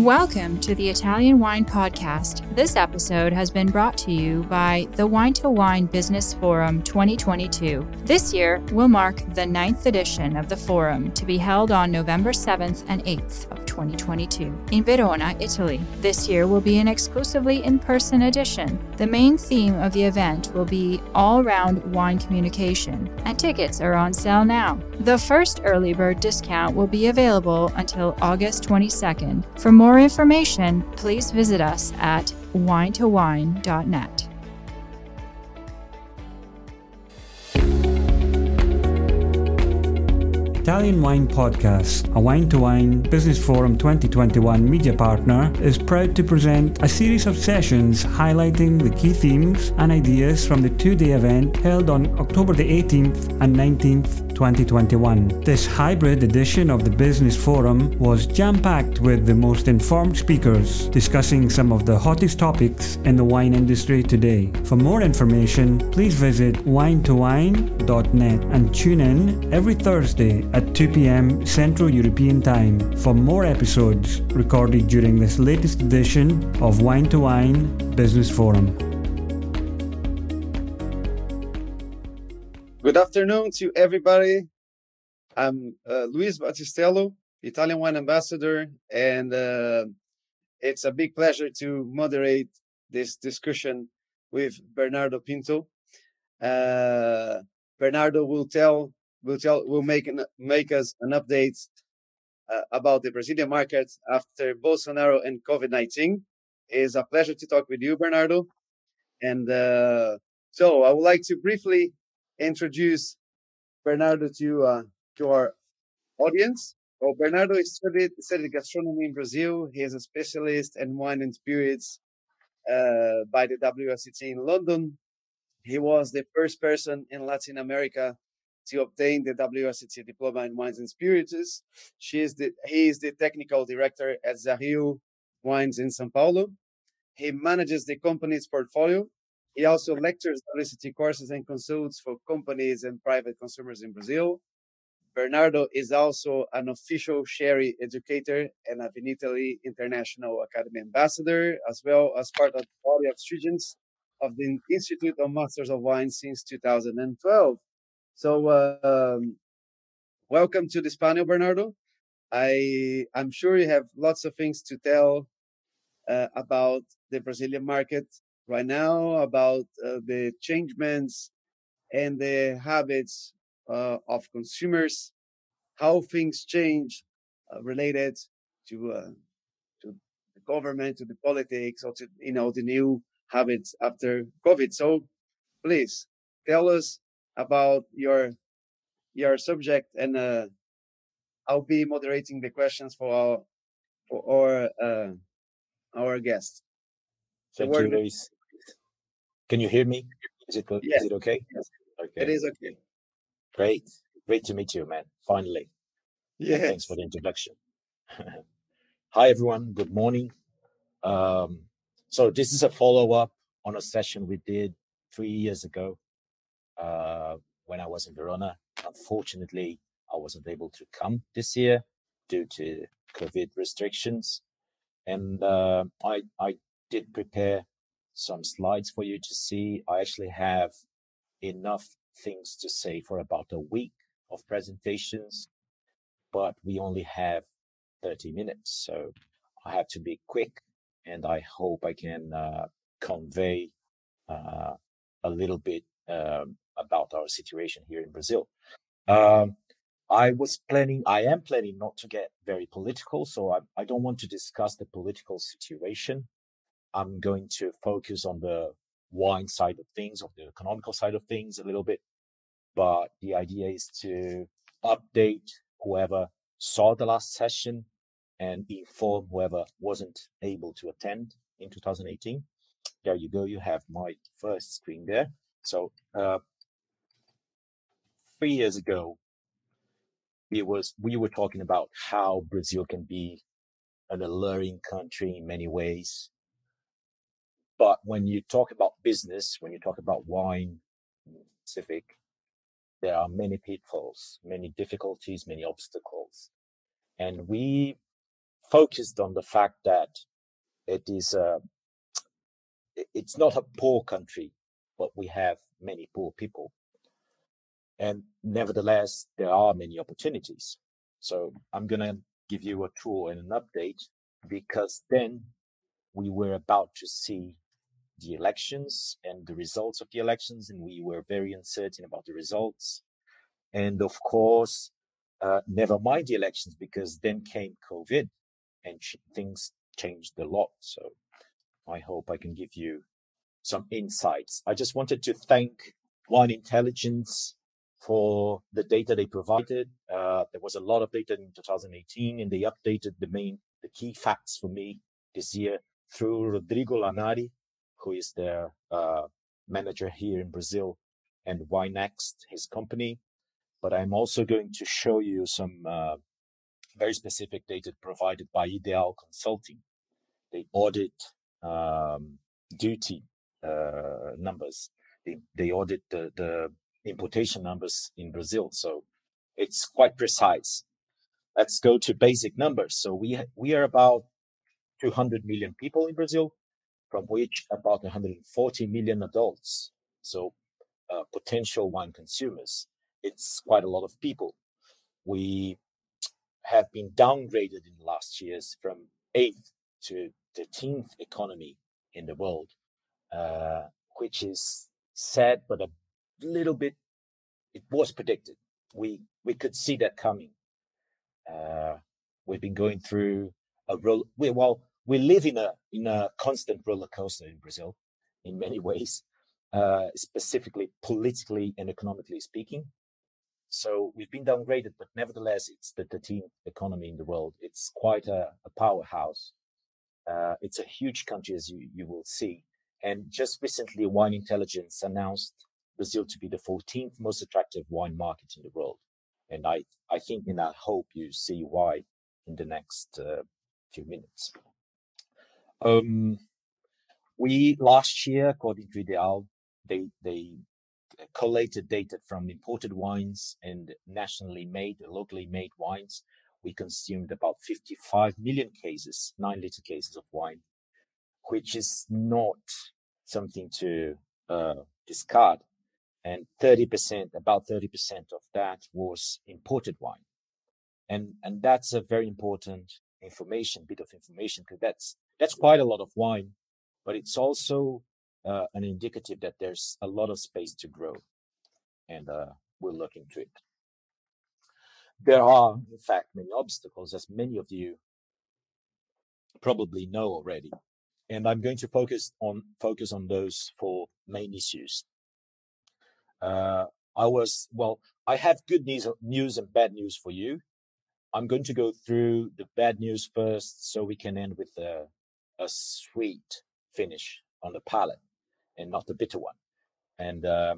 Welcome to the Italian Wine Podcast. This episode has been brought to you by the Wine to Wine Business Forum 2022. This year will mark the ninth edition of the forum to be held on November 7th and 8th of 2022 in Verona, Italy. This year will be an exclusively in person edition. The main theme of the event will be all round wine communication, and tickets are on sale now. The first early bird discount will be available until August 22nd. For more information, please visit us at winetowine.net. Italian Wine Podcast, a wine to wine Business Forum 2021 media partner, is proud to present a series of sessions highlighting the key themes and ideas from the two day event held on October the 18th and 19th 2021. This hybrid edition of the Business Forum was jam packed with the most informed speakers discussing some of the hottest topics in the wine industry today. For more information, please visit winetowine.net and tune in every Thursday at 2 p.m. Central European Time for more episodes recorded during this latest edition of Wine to Wine Business Forum. Good afternoon to everybody. I'm uh, Luis Battistello, Italian wine ambassador, and uh, it's a big pleasure to moderate this discussion with Bernardo Pinto. Uh, Bernardo will tell will tell will make an, make us an update uh, about the Brazilian market after Bolsonaro and COVID nineteen. It's a pleasure to talk with you, Bernardo. And uh, so I would like to briefly introduce Bernardo to uh, to our audience. Well, Bernardo studied studied gastronomy in Brazil. He is a specialist in wine and spirits uh, by the WSET in London. He was the first person in Latin America to obtain the WSET diploma in wines and spirits. She is the he is the technical director at Zahil Wines in São Paulo. He manages the company's portfolio he also lectures WSET courses and consults for companies and private consumers in Brazil. Bernardo is also an official Sherry educator and a Vinitaly International Academy ambassador, as well as part of the body of students of the Institute of Masters of Wine since 2012. So, um, welcome to this panel, Bernardo. I I'm sure you have lots of things to tell uh, about the Brazilian market right now about uh, the changements and the habits uh, of consumers, how things change uh, related to uh, to the government, to the politics, or to you know the new habits after COVID. So, please tell us about your your subject, and uh, I'll be moderating the questions for our for our uh, our guests. Thank you, Luis. Can you hear me? Is it, yes. is it okay? Yes. Okay. It is okay. Great. Great to meet you, man. Finally. Yes. Thanks for the introduction. Hi, everyone. Good morning. Um, so this is a follow up on a session we did three years ago uh, when I was in Verona. Unfortunately, I wasn't able to come this year due to COVID restrictions. And uh, I, I did prepare some slides for you to see. I actually have enough things to say for about a week of presentations, but we only have 30 minutes. So I have to be quick and I hope I can uh, convey uh, a little bit um, about our situation here in Brazil. Um, I was planning, I am planning not to get very political, so I, I don't want to discuss the political situation. I'm going to focus on the wine side of things, of the economical side of things a little bit. But the idea is to update whoever saw the last session and inform whoever wasn't able to attend in 2018. There you go. You have my first screen there. So, uh, three years ago, it was, we were talking about how Brazil can be an alluring country in many ways but when you talk about business, when you talk about wine specific, there are many pitfalls, many difficulties, many obstacles. And we focused on the fact that it is a, it's not a poor country, but we have many poor people. And nevertheless, there are many opportunities. So I'm going to give you a tour and an update because then we were about to see the elections and the results of the elections, and we were very uncertain about the results. And of course, uh, never mind the elections because then came COVID and ch- things changed a lot. So I hope I can give you some insights. I just wanted to thank Wine Intelligence for the data they provided. Uh, there was a lot of data in 2018 and they updated the main, the key facts for me this year through Rodrigo Lanari, who is their uh, manager here in Brazil and Winext, his company. But I'm also going to show you some uh, very specific data provided by Ideal Consulting. They audit um, duty uh, numbers. They, they audit the, the importation numbers in Brazil. So it's quite precise. Let's go to basic numbers. So we, we are about 200 million people in Brazil, from which about 140 million adults. So uh, potential wine consumers. It's quite a lot of people. We have been downgraded in the last years from eighth to 13th economy in the world, uh, which is sad, but a little bit, it was predicted. We, we could see that coming. Uh, we've been going through a. We, well, we live in a, in a constant roller coaster in Brazil in many ways, uh, specifically politically and economically speaking. So we've been downgraded, but nevertheless, it's the 13th economy in the world. It's quite a, a powerhouse. Uh, it's a huge country, as you, you will see. And just recently, Wine Intelligence announced Brazil to be the 14th most attractive wine market in the world. And I, I think and I hope you see why in the next uh, few minutes. Um, we last year, according to Ideal, they, they collated data from imported wines and nationally made, locally made wines. We consumed about 55 million cases, nine liter cases of wine, which is not something to uh, discard and 30%, about 30% of that was imported wine. And, and that's a very important information, bit of information, because that's, that's quite a lot of wine, but it's also uh, an indicative that there's a lot of space to grow. And uh, we're looking to it. There are, in fact, many obstacles, as many of you probably know already. And I'm going to focus on focus on those four main issues. Uh, I was, well, I have good news, news and bad news for you. I'm going to go through the bad news first so we can end with a, a sweet finish on the palate and not the bitter one. And uh,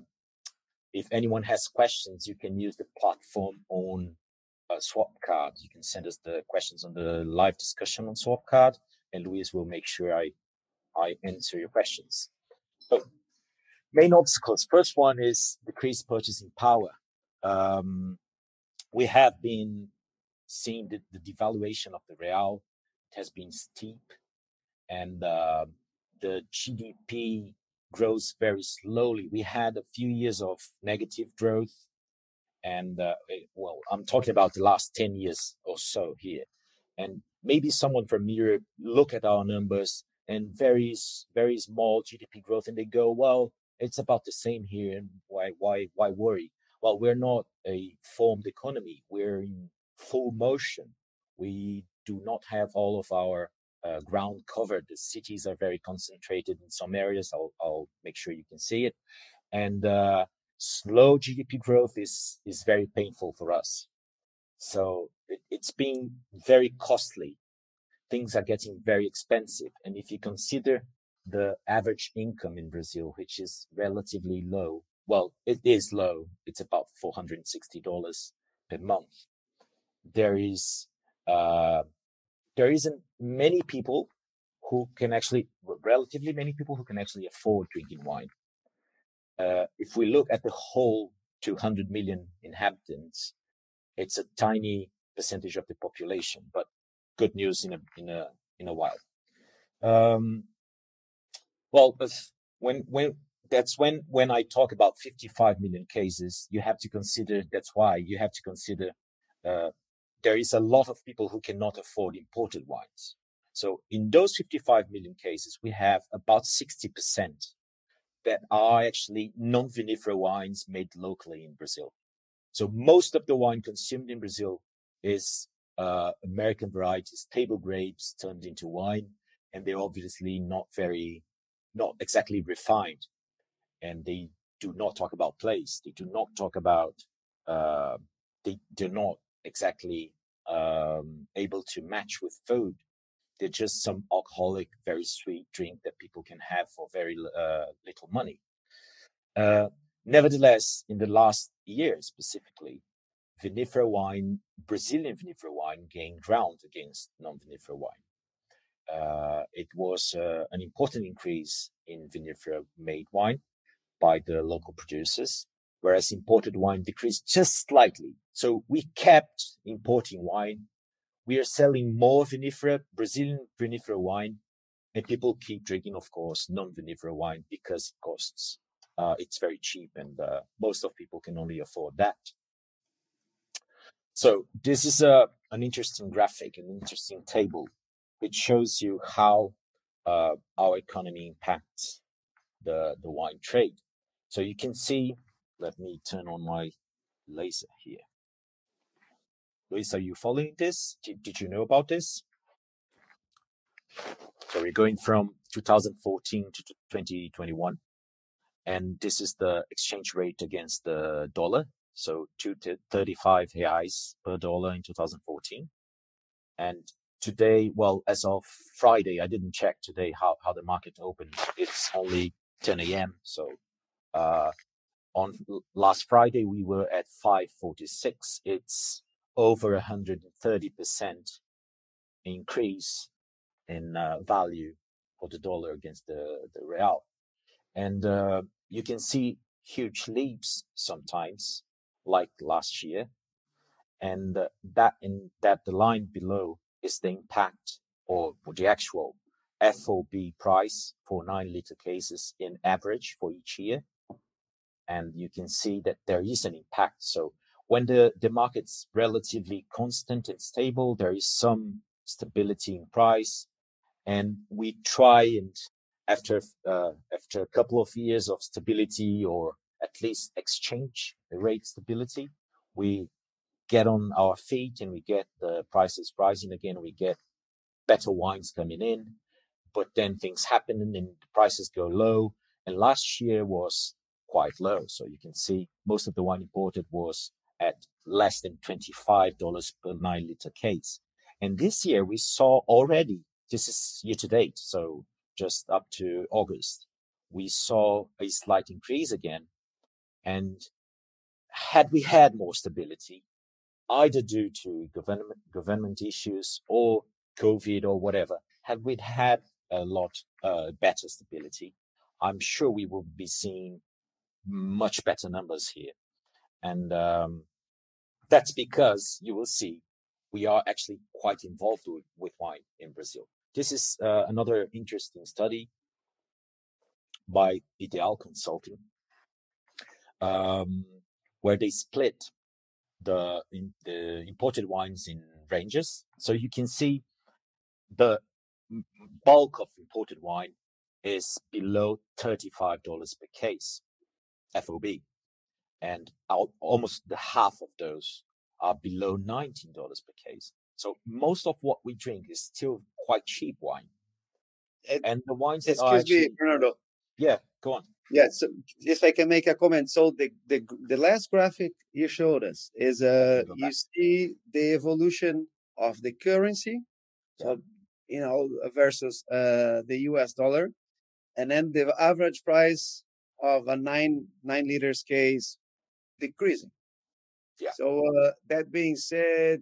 if anyone has questions, you can use the platform on uh, Swapcard. You can send us the questions on the live discussion on Swapcard, and Luis will make sure I I answer your questions. So main obstacles. First one is decreased purchasing power. Um, we have been seeing the, the, devaluation of the real. It has been steep, and uh, the GDP grows very slowly. We had a few years of negative growth, and uh, well, I'm talking about the last ten years or so here. And maybe someone from Europe look at our numbers and very very small GDP growth, and they go, well it's about the same here. And why why why worry? Well, we're not a formed economy. We're in full motion. We do not have all of our uh, ground covered. The cities are very concentrated in some areas. I'll, I'll make sure you can see it. And uh, slow GDP growth is is very painful for us. So it, it's been very costly. Things are getting very expensive. And if you consider the average income in Brazil, which is relatively low. Well, it is low. It's about $460 per month. There is, uh, there isn't many people who can actually, relatively many people who can actually afford drinking wine. Uh, if we look at the whole 200 million inhabitants, it's a tiny percentage of the population, but good news in a in a in a while. Um, well, when when that's when when I talk about 55 million cases, you have to consider. That's why you have to consider. Uh, there is a lot of people who cannot afford imported wines. So in those 55 million cases, we have about 60% that are actually non-vinifera wines made locally in Brazil. So most of the wine consumed in Brazil is uh, American varieties, table grapes turned into wine, and they're obviously not very, not exactly refined, and they do not talk about place. They do not talk about. Uh, they do not exactly um, able to match with food. They're just some alcoholic, very sweet drink that people can have for very uh, little money. Uh, nevertheless, in the last year specifically, vinifera wine, Brazilian vinifera wine gained ground against non-vinifera wine. Uh, it was uh, an important increase in vinifera made wine by the local producers, whereas imported wine decreased just slightly. So we kept importing wine. We are selling more vinifera, Brazilian vinifera wine, and people keep drinking, of course, non-vinifera wine because it costs. Uh, it's very cheap, and uh, most of people can only afford that. So this is a an interesting graphic, an interesting table, which shows you how uh, our economy impacts the the wine trade. So you can see. Let me turn on my laser here. Luis, are you following this? Did, did you know about this? So we're going from 2014 to 2021, and this is the exchange rate against the dollar so two to 35 reais per dollar in 2014. And today, well, as of Friday, I didn't check today how, how the market opened. It's only 10 a.m. So, uh, on last Friday, we were at 546. It's over 130% increase in uh, value for the dollar against the, the real. And uh, you can see huge leaps sometimes like last year. And uh, that in that the line below is the impact or the actual FOB price for nine liter cases in average for each year. And you can see that there is an impact. So when the, the market's relatively constant and stable, there is some stability in price. And we try and after uh, after a couple of years of stability or at least exchange rate stability. We get on our feet and we get the prices rising again. We get better wines coming in, but then things happen and the prices go low. And last year was quite low. So you can see most of the wine imported was at less than $25 per nine liter case. And this year we saw already, this is year to date. So just up to August, we saw a slight increase again and had we had more stability, either due to government, government issues or COVID or whatever, had we had a lot uh, better stability, I'm sure we would be seeing much better numbers here. And um, that's because you will see we are actually quite involved with, with wine in Brazil. This is uh, another interesting study by Ideal Consulting um, where they split the in, the imported wines in ranges. So you can see the bulk of imported wine is below $35 per case FOB. And almost the half of those are below $19 per case. So most of what we drink is still quite cheap wine. And, and the wines excuse are actually, me, Bernardo. Yeah, go on. Yeah, so if I can make a comment, so the the the last graphic you showed us is uh you see the evolution of the currency, so you know versus uh the U.S. dollar, and then the average price of a nine nine liters case decreasing. Yeah. So uh, that being said,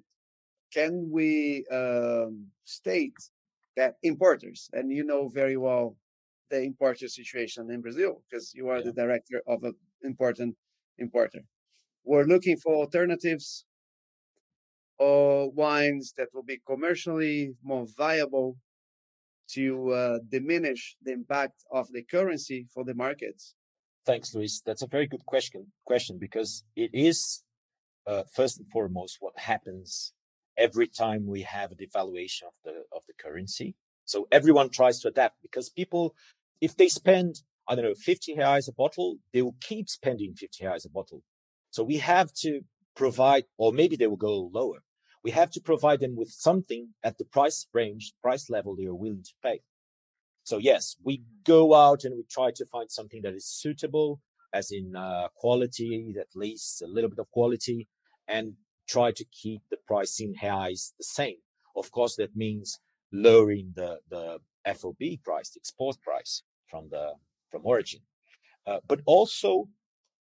can we um, state that importers, and you know very well the importer situation in Brazil because you are yeah. the director of an important importer. We're looking for alternatives or wines that will be commercially more viable to uh, diminish the impact of the currency for the markets? Thanks, Luis. That's a very good question. Question because it is uh, first and foremost what happens every time we have a devaluation of the of the currency. So everyone tries to adapt because people, if they spend I don't know 50 reais a bottle, they will keep spending 50 reais a bottle. So we have to provide, or maybe they will go lower. We have to provide them with something at the price range, price level they are willing to pay. So yes, we go out and we try to find something that is suitable, as in uh, quality, at least a little bit of quality, and try to keep the pricing highs the same. Of course, that means lowering the the FOB price, the export price from the from origin. Uh, but also,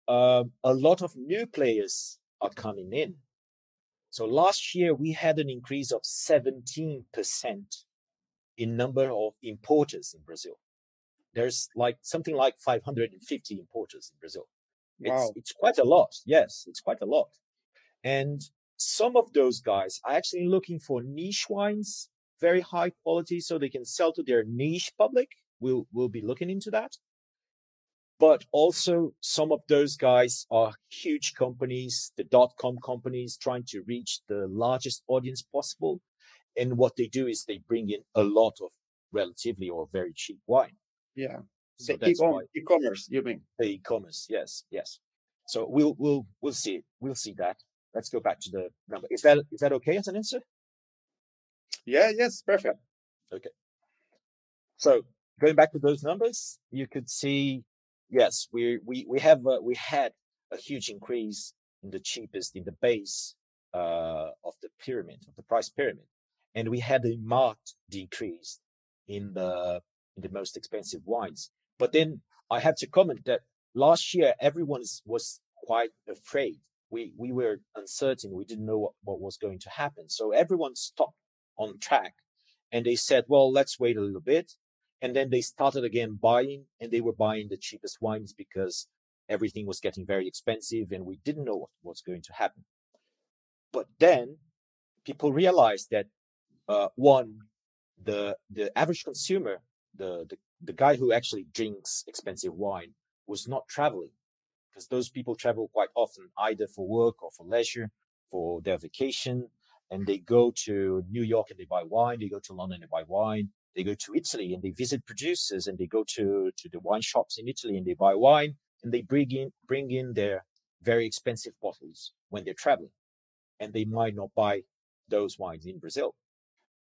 uh, a lot of new players are coming in. So last year we had an increase of 17% in number of importers in Brazil. There's like something like 550 importers in Brazil. It's, wow. it's quite a lot. Yes, it's quite a lot. And some of those guys are actually looking for niche wines, very high quality, so they can sell to their niche public. We'll, we'll be looking into that. But also some of those guys are huge companies, the dot com companies trying to reach the largest audience possible. And what they do is they bring in a lot of relatively or very cheap wine. Yeah. So the e-com- e-commerce, you mean? The e-commerce, yes, yes. So we'll we'll we'll see We'll see that. Let's go back to the number. Is that is that okay as an answer? Yeah, yes, perfect. Okay. So going back to those numbers, you could see, yes, we we we have uh, we had a huge increase in the cheapest in the base uh, of the pyramid of the price pyramid, and we had a marked decrease in the in the most expensive wines. But then I have to comment that last year everyone was quite afraid. We we were uncertain. We didn't know what, what was going to happen. So everyone stopped on track and they said, well, let's wait a little bit. And then they started again buying and they were buying the cheapest wines because everything was getting very expensive and we didn't know what was going to happen. But then people realized that uh, one, the the average consumer, the, the the guy who actually drinks expensive wine, was not traveling because those people travel quite often either for work or for leisure, for their vacation, and they go to New York and they buy wine, they go to London and they buy wine, they go to Italy and they visit producers and they go to, to the wine shops in Italy and they buy wine and they bring in bring in their very expensive bottles when they're traveling. And they might not buy those wines in Brazil.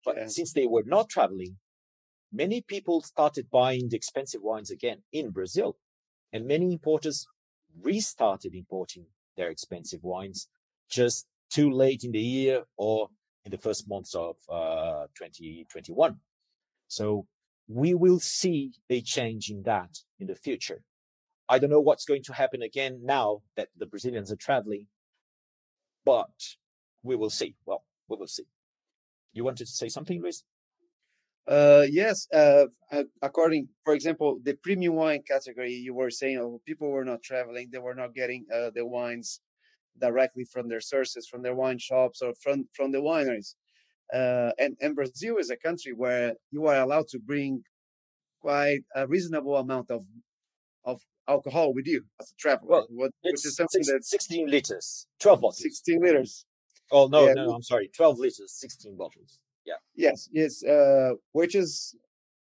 But yeah. since they were not traveling, many people started buying the expensive wines again in Brazil. And many importers restarted importing their expensive wines just too late in the year or in the first months of uh, 2021. So we will see a change in that in the future. I don't know what's going to happen again now that the Brazilians are traveling, but we will see. Well, we will see. You wanted to say something, Luis? Uh, yes. Uh, according, for example, the premium wine category, you were saying oh, people were not traveling; they were not getting uh, the wines directly from their sources, from their wine shops, or from from the wineries. Uh, and and Brazil is a country where you are allowed to bring quite a reasonable amount of of alcohol with you as a traveler. Well, what, which is something that 16 liters, 12 bottles. 16 liters. Oh no, yeah, no, I'm sorry, 12 liters, 16 bottles. Yeah. Yes, yes, uh, which is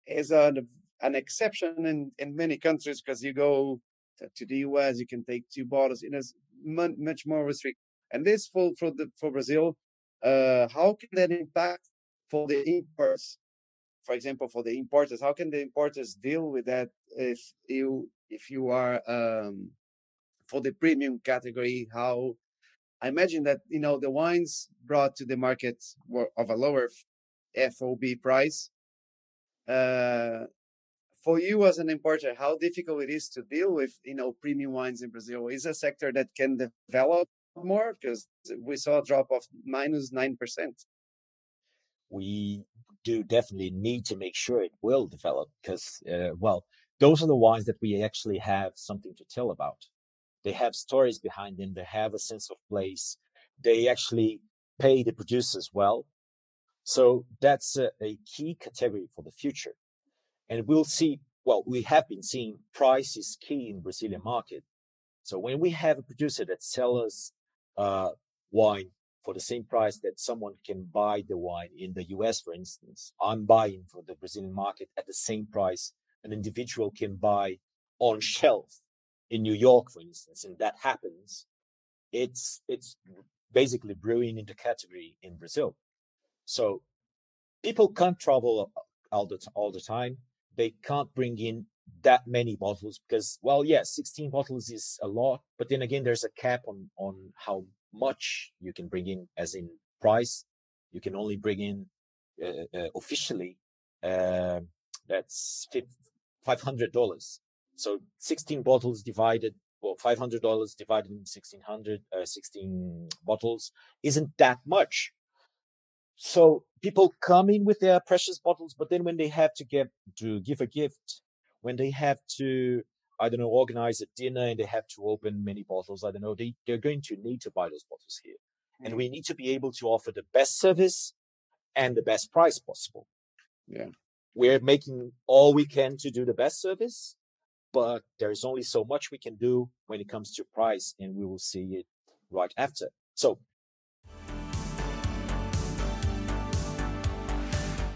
is an an exception in in many countries because you go to, to, the US, you can take two bottles in a much more restricted. And this for for the for Brazil, uh, how can that impact for the imports? For example, for the importers, how can the importers deal with that if you if you are um, for the premium category? How I imagine that you know the wines brought to the market were of a lower FOB price. Uh, for you as an importer, how difficult it is to deal with you know premium wines in Brazil? Is a sector that can develop more because we saw a drop of minus nine percent. We do definitely need to make sure it will develop because, uh, well, those are the wines that we actually have something to tell about. They have stories behind them. They have a sense of place. They actually pay the producers well. So that's a, a key category for the future. And we'll see, well, we have been seeing price is key in Brazilian market. So when we have a producer that sells us uh, wine for the same price that someone can buy the wine in the US, for instance, I'm buying for the Brazilian market at the same price an individual can buy on shelf in New York, for instance, and that happens, it's it's basically brewing into category in Brazil. So people can't travel all the all the time. They can't bring in that many bottles because, well, yes, 16 bottles is a lot, but then again, there's a cap on on how much you can bring in, as in price. You can only bring in uh, uh, officially uh, that's five hundred dollars. So 16 bottles divided, well, $500 divided in 1600, uh, 16 bottles isn't that much. So people come in with their precious bottles, but then when they have to get to give a gift, when they have to, I don't know, organize a dinner and they have to open many bottles, I don't know, they, they're going to need to buy those bottles here. Mm-hmm. And we need to be able to offer the best service and the best price possible. Yeah. We're making all we can to do the best service but there's only so much we can do when it comes to price, and we will see it right after. So,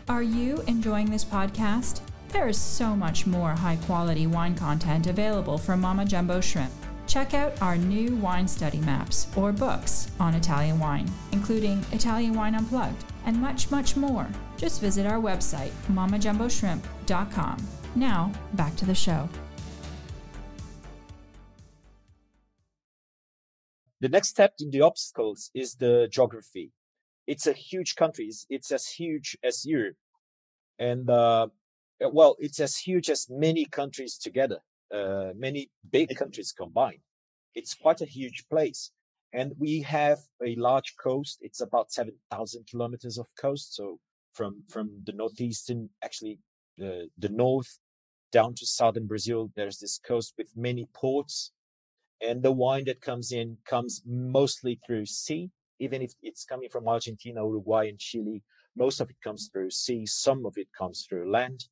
are you enjoying this podcast? There is so much more high quality wine content available from Mama Jumbo Shrimp. Check out our new wine study maps or books on Italian wine, including Italian Wine Unplugged and much, much more. Just visit our website, mamajumboshrimp.com. Now, back to the show. The next step in the obstacles is the geography. It's a huge country. It's, it's as huge as Europe. And, uh, well, it's as huge as many countries together, uh, many big countries combined. It's quite a huge place. And we have a large coast. It's about 7,000 kilometers of coast. So from, from the northeastern, actually, uh, the north down to southern Brazil, there's this coast with many ports and the wine that comes in comes mostly through sea, even if it's coming from Argentina, Uruguay, and Chile. Most of it comes through sea. Some of it comes through land.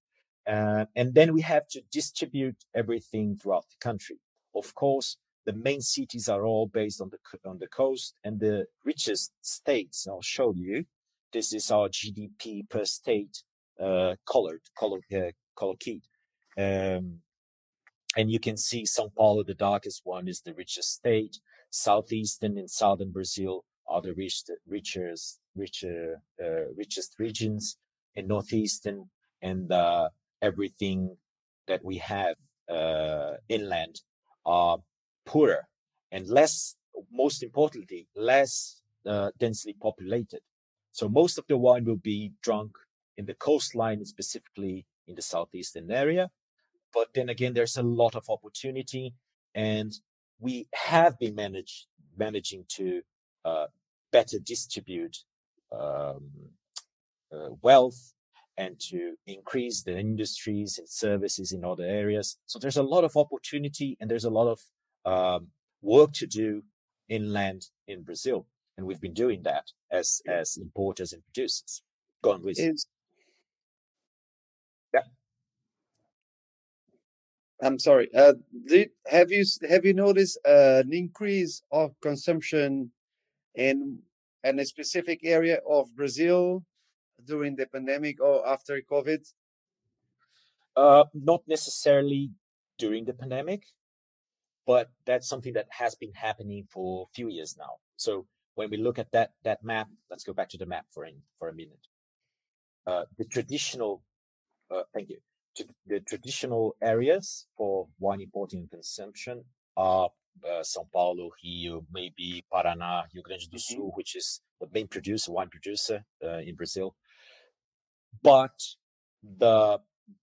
Uh, and then we have to distribute everything throughout the country. Of course, the main cities are all based on the on the coast, and the richest states. I'll show you. This is our GDP per state, uh, colored, color, uh, color keyed. Um, and you can see São Paulo, the darkest one, is the richest state. Southeastern and southern Brazil are the richest, richest, richer, uh, richest regions. And northeastern and uh, everything that we have uh, inland are poorer and less, most importantly, less uh, densely populated. So most of the wine will be drunk in the coastline, specifically in the southeastern area, but then again, there's a lot of opportunity, and we have been managed managing to uh, better distribute um, uh, wealth and to increase the industries and services in other areas. So there's a lot of opportunity and there's a lot of um, work to do inland in Brazil, and we've been doing that as as importers and producers. Go on, with Is I'm sorry. Uh, did, have you have you noticed uh, an increase of consumption in in a specific area of Brazil during the pandemic or after COVID? Uh, not necessarily during the pandemic, but that's something that has been happening for a few years now. So when we look at that that map, let's go back to the map for a, for a minute. Uh, the traditional, uh, thank you the traditional areas for wine importing and consumption are uh, São Paulo, Rio, maybe Paraná, Rio Grande do Sul, mm-hmm. which is the main producer, wine producer uh, in Brazil. But the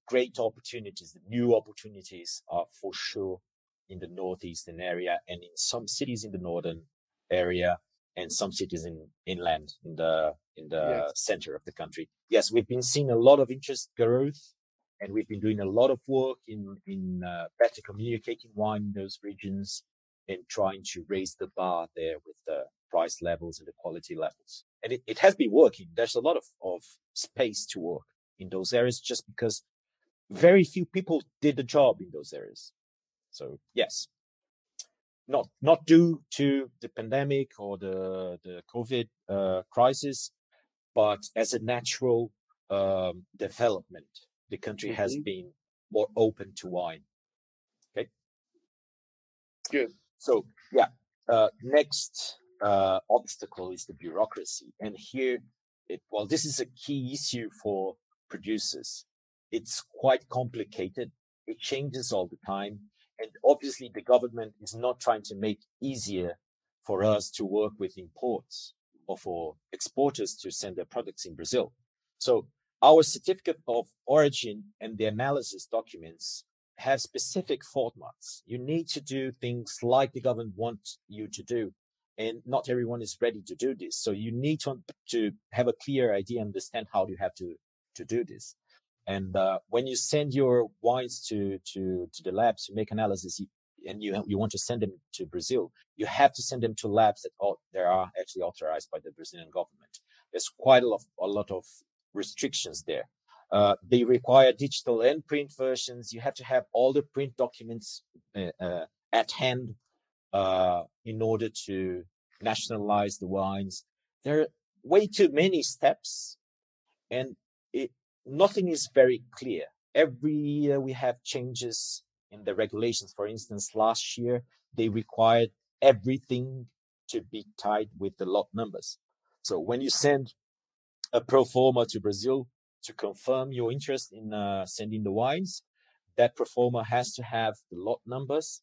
great opportunities, the new opportunities are for sure in the northeastern area and in some cities in the northern area and some cities in inland in the in the yes. center of the country. Yes, we've been seeing a lot of interest growth and we've been doing a lot of work in in uh, better communicating wine in those regions and trying to raise the bar there with the price levels and the quality levels. and it, it has been working. There's a lot of, of space to work in those areas just because very few people did the job in those areas. So yes, not not due to the pandemic or the the COVID uh, crisis, but as a natural um, development, the country mm-hmm. has been more open to wine. Okay. Good. So yeah, uh, next uh, obstacle is the bureaucracy, and here, it well, this is a key issue for producers. It's quite complicated. It changes all the time, and obviously, the government is not trying to make easier for us to work with imports or for exporters to send their products in Brazil. So our certificate of origin and the analysis documents have specific formats. You need to do things like the government wants you to do. And not everyone is ready to do this. So you need to, to have a clear idea, understand how you have to, to do this. And uh, when you send your wines to, to, to the labs to make analysis, and you, you want to send them to Brazil, you have to send them to labs that oh, they are actually authorized by the Brazilian government. There's quite a lot, a lot of restrictions there. Uh, they require digital and print versions. You have to have all the print documents uh, uh, at hand uh, in order to nationalize the wines. There are way too many steps, and it, nothing is very clear. Every year we have changes in the regulations. For instance, last year they required everything to be tied with the lot numbers. So when you send a pro forma to Brazil to confirm your interest in uh, sending the wines, that pro forma has to have the lot numbers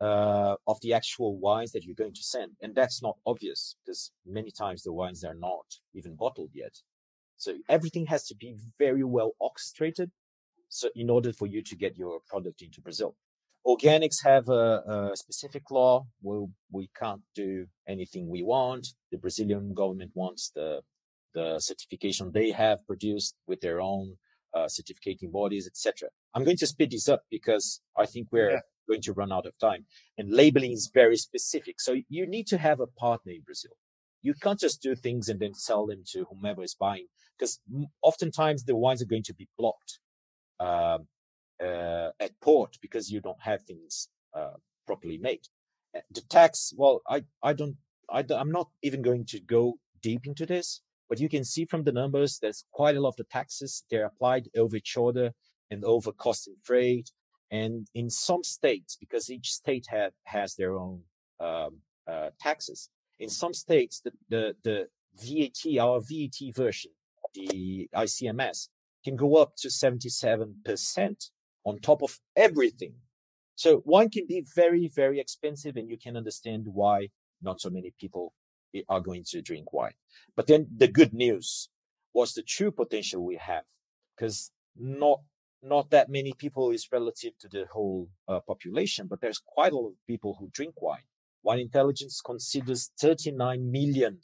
uh, of the actual wines that you're going to send. And that's not obvious because many times the wines are not even bottled yet. So everything has to be very well orchestrated. So in order for you to get your product into Brazil, organics have a, a specific law where we can't do anything we want. The Brazilian government wants the the certification they have produced with their own uh, certificating bodies, etc. I'm going to speed this up because I think we're yeah. going to run out of time. And labeling is very specific. So you need to have a partner in Brazil. You can't just do things and then sell them to whomever is buying because oftentimes the wines are going to be blocked uh, uh, at port because you don't have things uh, properly made. Uh, the tax, well, I, I don't, I, I'm not even going to go deep into this but you can see from the numbers, there's quite a lot of taxes. They're applied over each other and over cost and freight. And in some states, because each state have, has their own um, uh, taxes, in some states, the, the, the VAT, our VAT version, the ICMS, can go up to 77% on top of everything. So wine can be very, very expensive, and you can understand why not so many people are going to drink wine. But then the good news was the true potential we have, because not not that many people is relative to the whole uh, population, but there's quite a lot of people who drink wine. Wine Intelligence considers 39 million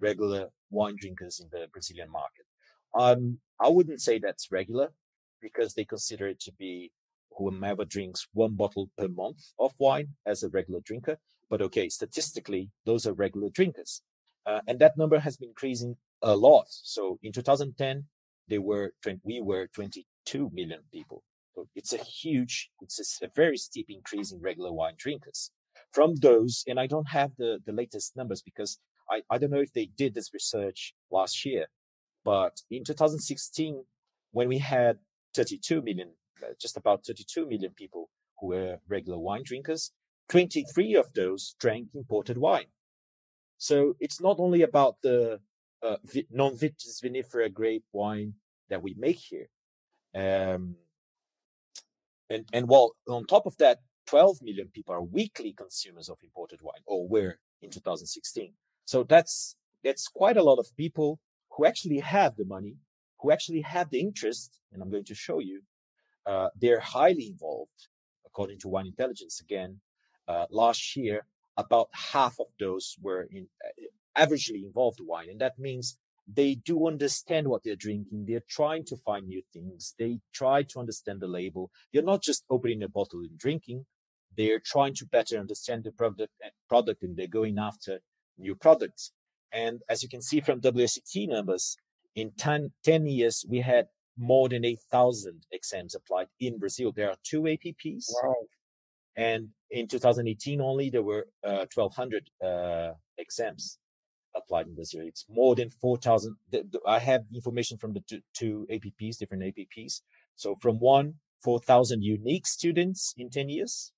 regular wine drinkers in the Brazilian market. Um, I wouldn't say that's regular because they consider it to be whomever drinks one bottle per month of wine as a regular drinker. But okay, statistically, those are regular drinkers. Uh, and that number has been increasing a lot. So in 2010, they were, we were 22 million people. So it's a huge, it's a very steep increase in regular wine drinkers. From those, and I don't have the, the latest numbers because I, I don't know if they did this research last year, but in 2016, when we had 32 million, uh, just about 32 million people who were regular wine drinkers, 23 of those drank imported wine. So it's not only about the uh, non-vitis vinifera grape wine that we make here. Um, and, and while on top of that, 12 million people are weekly consumers of imported wine, or were in 2016. So that's, that's quite a lot of people who actually have the money, who actually have the interest. And I'm going to show you, uh, they're highly involved, according to Wine Intelligence again, uh, last year, about half of those were in uh, averagely involved wine. And that means they do understand what they're drinking. They're trying to find new things. They try to understand the label. They're not just opening a bottle and drinking. They're trying to better understand the product, uh, product and they're going after new products. And as you can see from WSET numbers, in 10, 10 years, we had more than 8,000 exams applied in Brazil. There are two APPs. Wow. And in 2018 only, there were uh, 1,200 uh, exams applied in Brazil. It's more than 4,000. I have information from the two, two APPs, different APPs. So from one, 4,000 unique students in 10 years.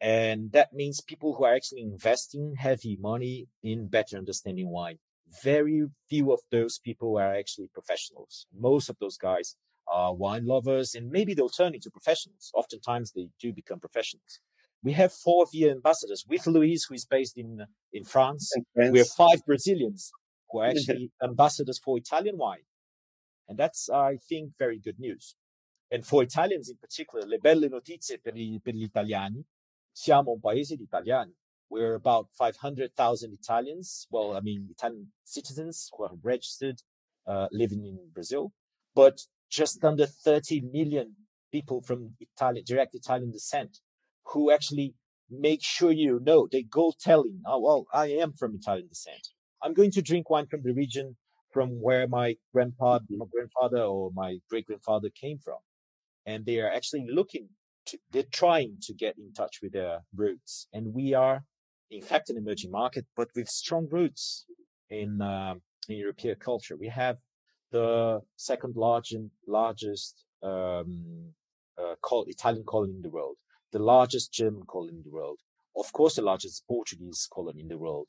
And that means people who are actually investing heavy money in better understanding wine. Very few of those people are actually professionals. Most of those guys are wine lovers and maybe they'll turn into professionals. Oftentimes they do become professionals. We have four VIA ambassadors with Luis, who is based in, in France. We have five Brazilians who are actually ambassadors for Italian wine. And that's, I think, very good news. And for Italians in particular, le belle notizie per, gli, per gli italiani siamo un paese di italiani. We're about 500,000 Italians. Well, I mean, Italian citizens who are registered, uh, living in Brazil, but just under 30 million people from Italian, direct Italian descent who actually make sure you know they go telling, oh, well, I am from Italian descent. I'm going to drink wine from the region from where my grandpa, my grandfather or my great grandfather came from. And they are actually looking to, they're trying to get in touch with their roots. And we are, in fact, an emerging market, but with strong roots in, um, in European culture. We have the second largest, largest um, uh, Italian colony in the world, the largest German colony in the world, of course, the largest Portuguese colony in the world,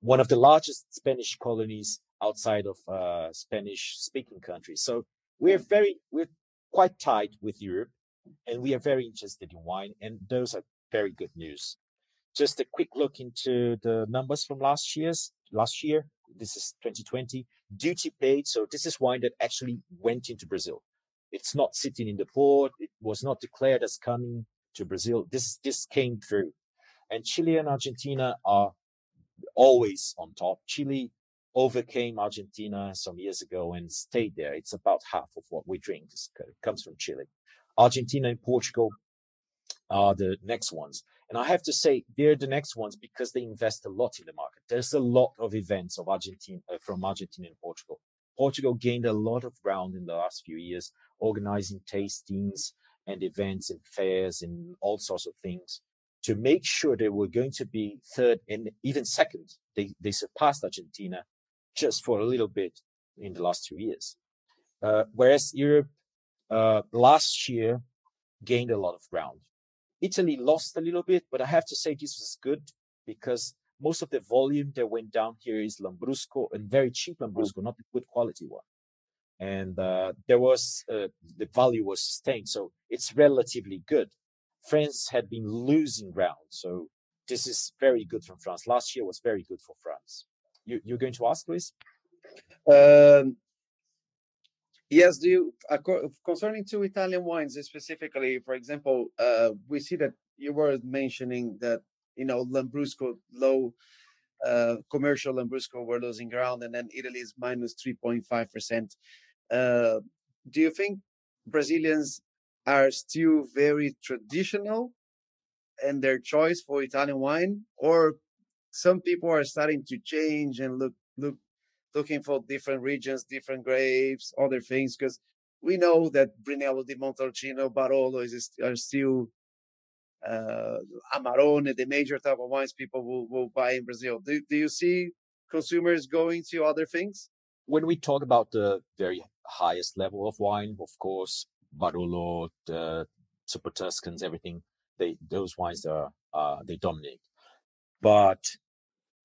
one of the largest Spanish colonies outside of uh, Spanish speaking countries. So we're very, we're quite tight with Europe and we are very interested in wine, and those are very good news. Just a quick look into the numbers from last year's last year. This is 2020 duty paid. So this is wine that actually went into Brazil. It's not sitting in the port. It was not declared as coming to Brazil. This this came through, and Chile and Argentina are always on top. Chile overcame Argentina some years ago and stayed there. It's about half of what we drink it comes from Chile. Argentina and Portugal are the next ones. And I have to say, they're the next ones because they invest a lot in the market. There's a lot of events of Argentina, uh, from Argentina and Portugal. Portugal gained a lot of ground in the last few years, organizing tastings and events and fairs and all sorts of things to make sure they were going to be third and even second. They, they surpassed Argentina just for a little bit in the last two years. Uh, whereas Europe uh, last year gained a lot of ground. Italy lost a little bit, but I have to say this was good because most of the volume that went down here is Lambrusco and very cheap Lambrusco, not the good quality one. And uh, there was uh, the value was sustained, so it's relatively good. France had been losing ground, so this is very good from France. Last year was very good for France. You, you're going to ask, Luis? Um, Yes, do you concerning two Italian wines specifically? For example, uh, we see that you were mentioning that you know Lambrusco low uh, commercial Lambrusco were losing ground, and then Italy is minus three point five percent. Uh, do you think Brazilians are still very traditional in their choice for Italian wine, or some people are starting to change and look look looking for different regions, different grapes, other things, because we know that Brunello di Montalcino, Barolo is, are still uh, Amarone, the major type of wines people will, will buy in Brazil. Do, do you see consumers going to other things? When we talk about the very highest level of wine, of course, Barolo, the Super Tuscans, everything, they those wines are uh, they dominate. But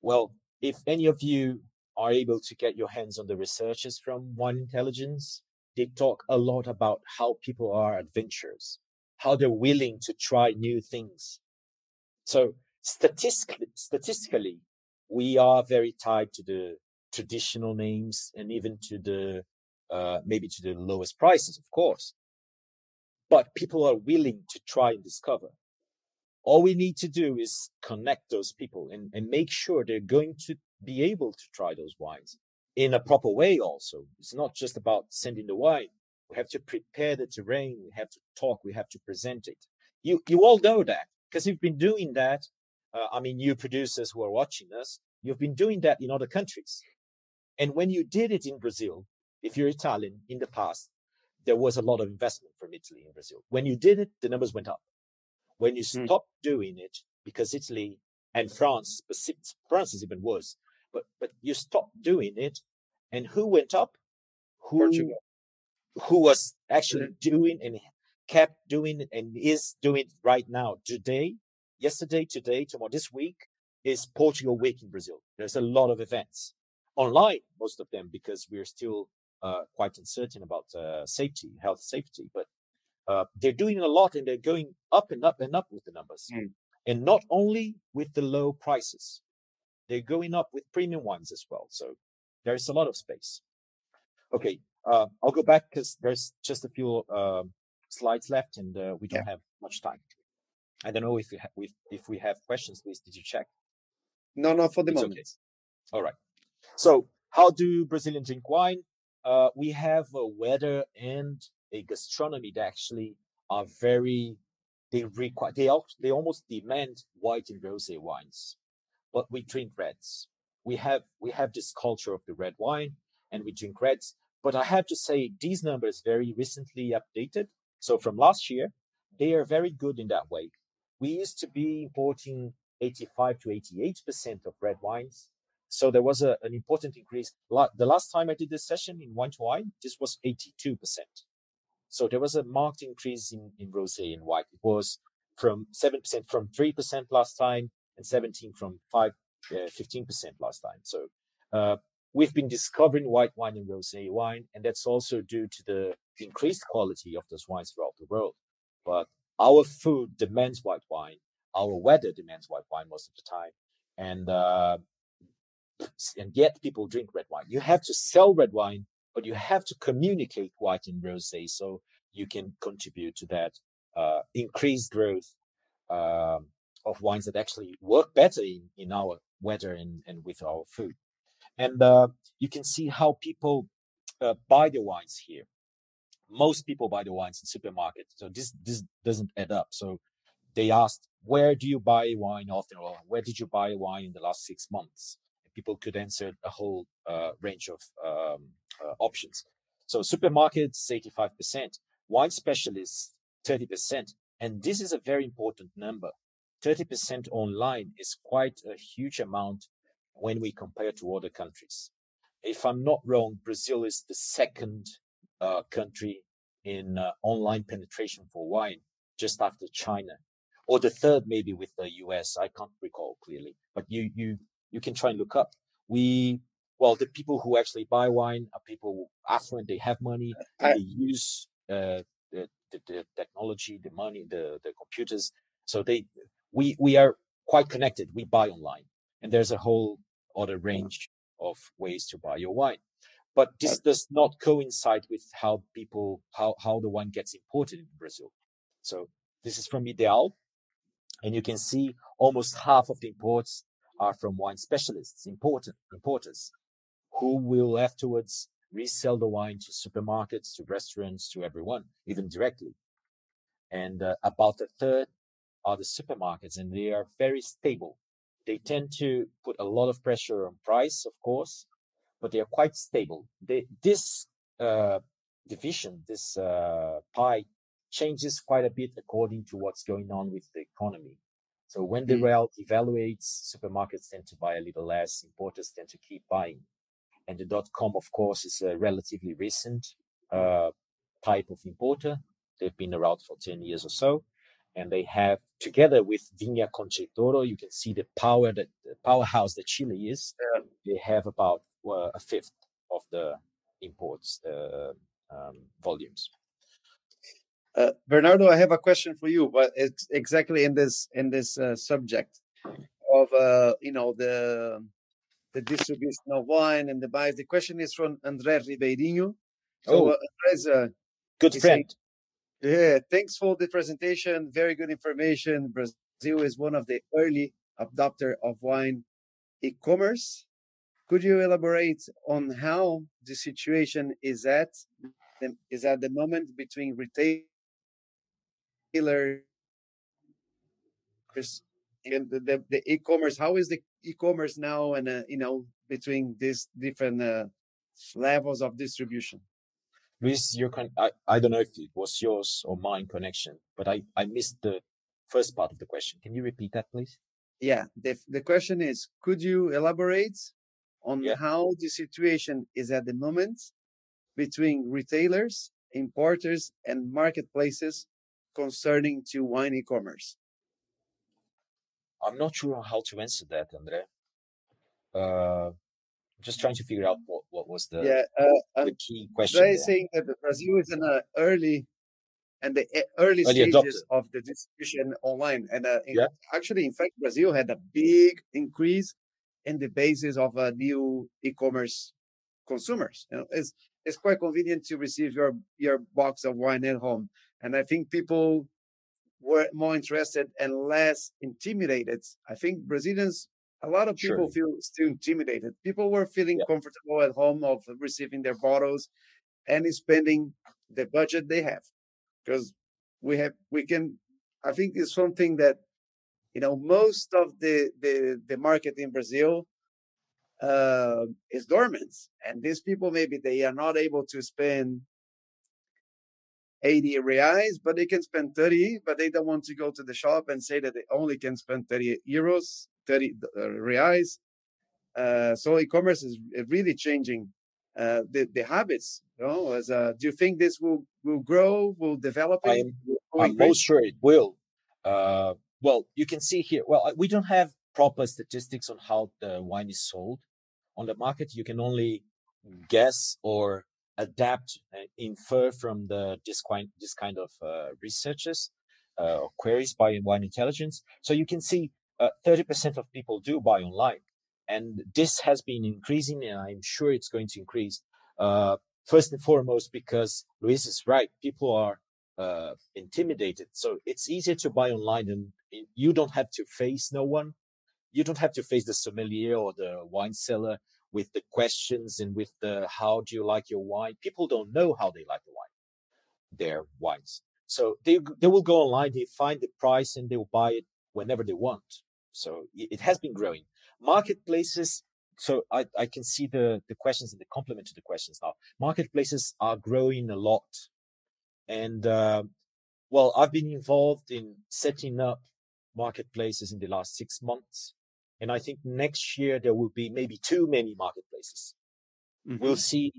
well, if any of you are able to get your hands on the researchers from Wine Intelligence, they talk a lot about how people are adventurers, how they're willing to try new things. So statistically, statistically, we are very tied to the traditional names and even to the uh, maybe to the lowest prices, of course. But people are willing to try and discover. All we need to do is connect those people and, and make sure they're going to be able to try those wines in a proper way also. It's not just about sending the wine. We have to prepare the terrain. We have to talk. We have to present it. You, you all know that because you've been doing that. Uh, I mean, you producers who are watching us, You've been doing that in other countries. And when you did it in Brazil, if you're Italian in the past, there was a lot of investment from Italy in Brazil. When you did it, the numbers went up. When you mm. stopped doing it, because Italy and France, France is even worse, but but you stopped doing it, and who went up? Who Portugal. who was actually doing and kept doing and is doing right now today, yesterday, today, tomorrow, this week is Portugal Week in Brazil. There's a lot of events online, most of them because we're still uh, quite uncertain about uh, safety, health safety. But uh, they're doing a lot and they're going up and up and up with the numbers. Mm. And not only with the low prices, they're going up with premium wines as well. So there's a lot of space. Okay, uh, I'll go back because there's just a few um, slides left and uh, we don't yeah. have much time. I don't know if we, ha- if, if we have questions, please. Did you check? No, no, for the it's moment. Okay. All right. So, how do Brazilians drink wine? Uh, we have a weather and a gastronomy that actually are very they require they they almost demand white and rosé wines, but we drink reds. We have we have this culture of the red wine, and we drink reds. But I have to say these numbers very recently updated. So from last year, they are very good in that way. We used to be importing 85 to 88 percent of red wines. So there was a, an important increase. The last time I did this session in wine to wine, this was 82 percent. So there was a marked increase in, in rosé and white. It was from 7% from 3% last time and 17 from 5, uh, 15% last time. So uh, we've been discovering white wine and rosé wine, and that's also due to the increased quality of those wines throughout the world. But our food demands white wine. Our weather demands white wine most of the time. And uh, and yet people drink red wine. You have to sell red wine but you have to communicate white and rosé so you can contribute to that uh, increased growth um, of wines that actually work better in, in our weather and, and with our food. And uh, you can see how people uh, buy the wines here. Most people buy the wines in supermarkets. So this this doesn't add up. So they asked, where do you buy wine often, or where did you buy wine in the last six months? People could answer a whole uh, range of um, uh, options. So supermarkets, 85%, wine specialists, 30%. And this is a very important number. 30% online is quite a huge amount when we compare to other countries. If I'm not wrong, Brazil is the second uh, country in uh, online penetration for wine, just after China, or the third maybe with the US. I can't recall clearly, but you you you can try and look up. We, well, the people who actually buy wine are people affluent. They have money. I, they use uh, the, the, the technology, the money, the the computers. So they, we we are quite connected. We buy online, and there's a whole other range of ways to buy your wine. But this does not coincide with how people how how the wine gets imported in Brazil. So this is from Ideal, and you can see almost half of the imports are from wine specialists, important importers, who will afterwards resell the wine to supermarkets, to restaurants, to everyone, even directly. And uh, about a third are the supermarkets, and they are very stable. They tend to put a lot of pressure on price, of course, but they are quite stable. They, this uh, division, this uh, pie, changes quite a bit according to what's going on with the economy. So when the mm. real devaluates, supermarkets tend to buy a little less, importers tend to keep buying. And the dot com, of course, is a relatively recent uh, type of importer. They've been around for 10 years or so. And they have, together with Viña Concha y Toro, you can see the power that the powerhouse that Chile is. Yeah. They have about uh, a fifth of the imports uh, um, volumes. Uh, Bernardo, I have a question for you, but it's exactly in this in this uh, subject of uh, you know the the distribution of wine and the buys. The question is from André Ribeirinho. So, oh, André's a good friend. Saying, yeah, thanks for the presentation. Very good information. Brazil is one of the early adopter of wine e-commerce. Could you elaborate on how the situation is at is at the moment between retail retailers and the, the, the e-commerce how is the e-commerce now and uh, you know between these different uh, levels of distribution? With your con- I, I don't know if it was yours or mine connection but i i missed the first part of the question. Can you repeat that please? Yeah the, the question is could you elaborate on Yeah. how the situation is at the moment between retailers importers and marketplaces concerning to wine e-commerce? I'm not sure how to answer that andre. Uh just trying to figure out what what was the, yeah uh, the um, key question They saying that Brazil is in the early and the early Early stages of the distribution online, and uh, in, Yeah. actually, in fact, Brazil had a big increase in the basis of uh, new e-commerce consumers. You know, it's it's quite convenient to receive your your box of wine at home, and I think people were more interested and less intimidated. I think Brazilians. A lot of people Surely. feel still intimidated. People were feeling Yeah. comfortable at home of receiving their bottles and spending the budget they have because we have we can i think it's something that you know most of the the, the market in brazil uh, is dormant and these people maybe they are not able to spend 80 reais but they can spend 30 but they don't want to go to the shop and say that they only can spend 30 euros 30 uh, reais uh, so e-commerce is really changing uh, the the habits. You know, as uh, do you think this will will grow, will develop? I am, I'm most sure it will. Uh, well, you can see here. Well, we don't have proper statistics on how the wine is sold on the market. You can only guess or adapt, and infer from the this kind this kind of uh, researches uh, queries by Wine Intelligence. So you can see uh, 30% of people do buy online, and this has been increasing, and I'm sure it's going to increase. Uh, first and foremost, because Luis is right, people are uh, intimidated. So it's easier to buy online and you don't have to face no one. You don't have to face the sommelier or the wine seller with the questions and with the how do you like your wine. People don't know how they like the wine, their wines. So they they will go online, they find the price and they will buy it whenever they want. So it has been growing. Marketplaces. So I, I can see the, the questions and the complement to the questions now. Marketplaces are growing a lot. And uh, well, I've been involved in setting up marketplaces in the last six months. And I think next year there will be maybe too many marketplaces. We'll Mhm. see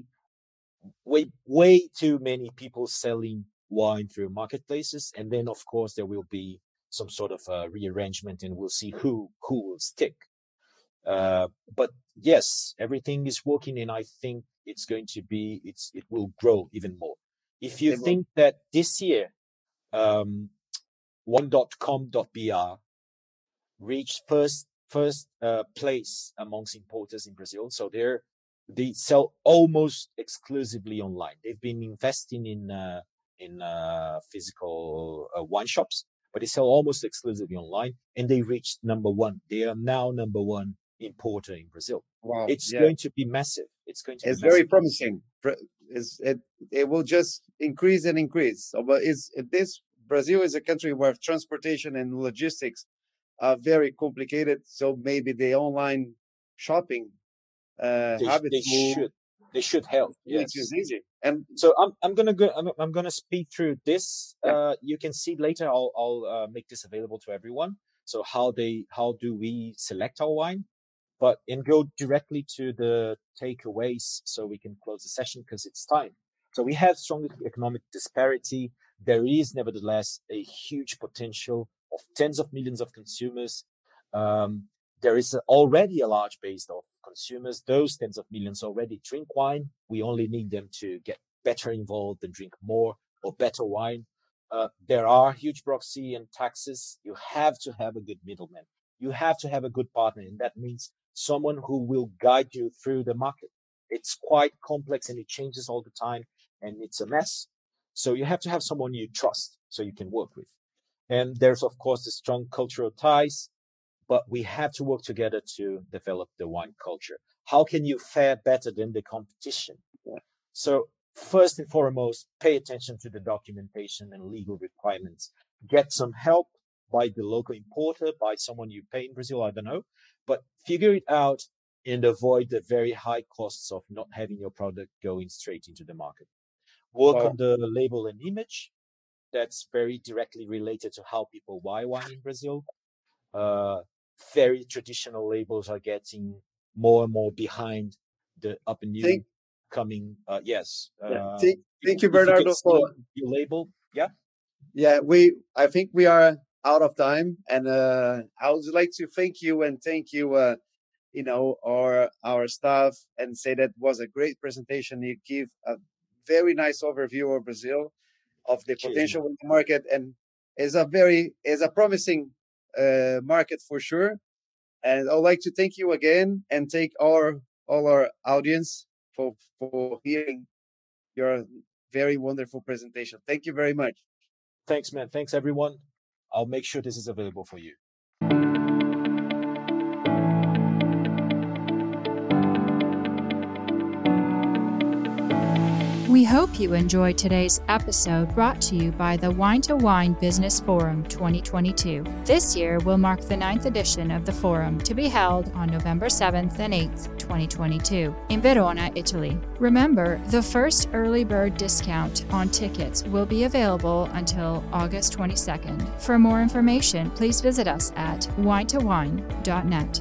way, way too many people selling wine through marketplaces. And then, of course, there will be some sort of uh, rearrangement and we'll see who, who will stick. Uh, but yes, everything is working and I think it's going to be, it's, it will grow even more. If you will. think that this year, um, wine.com.br reached first, first, uh, place amongst importers in Brazil. So they're, they sell almost exclusively online. They've been investing in, uh, in, uh, physical uh, wine shops, but they sell almost exclusively online and they reached number one. They are now number one importer in Brazil. Wow, It's yeah. going to be massive. It's going to it's be very massive. promising. Is it? It will just increase and increase. But is this Brazil is a country where transportation and logistics are very complicated. So maybe the online shopping uh, They, habits they will should, they should help. which Yes. is easy. And So I'm I'm gonna go I'm, I'm gonna speed through this. Yeah. Uh, you can see later. I'll I'll uh, make this available to everyone. So how they how do we select our wine, but and go directly to the takeaways so we can close the session because it's time. So we have strong economic disparity. There is nevertheless a huge potential of tens of millions of consumers. Um, there is already a large base of consumers. Those tens of millions already drink wine. We only need them to get better involved and drink more or better wine. Uh, there are huge proxy and taxes. You have to have a good middleman. You have to have a good partner, and that means someone who will guide you through the market. It's quite complex and it changes all the time, and it's a mess. So you have to have someone you trust so you can work with. And there's of course the strong cultural ties, but we have to work together to develop the wine culture. How can you fare better than the competition? Yeah. So first and foremost, pay attention to the documentation and legal requirements. Get some help, by the local importer, by someone you pay in Brazil, I don't know. But figure it out and avoid the very high costs of not having your product going straight into the market. Work wow. on the label and image. That's very directly related to how people buy wine in Brazil. Uh, very traditional labels are getting more and more behind the up and new thank, coming. Uh, yes. Yeah. Uh, thank, thank you, Bernardo, you for your label. Yeah. Yeah, we. I think we are out of time, and uh, I would like to thank you and thank you, uh, you know, our our staff, and say that was a great presentation. You give a very nice overview of Brazil, of the potential in the market, and is a very is a promising uh, market for sure. And I'd like to thank you again and thank our all our audience for for hearing your very wonderful presentation. Thank you very much. Thanks, man. Thanks, everyone. I'll make sure this is available for you. Hope you enjoyed today's episode brought to you by the Wine to Wine Business Forum 2022. This year will mark the ninth edition of the forum to be held on November 7th and 8th, 2022, in Verona, Italy. Remember, the first early bird discount on tickets will be available until August 22nd. For more information, please visit us at winetowine.net.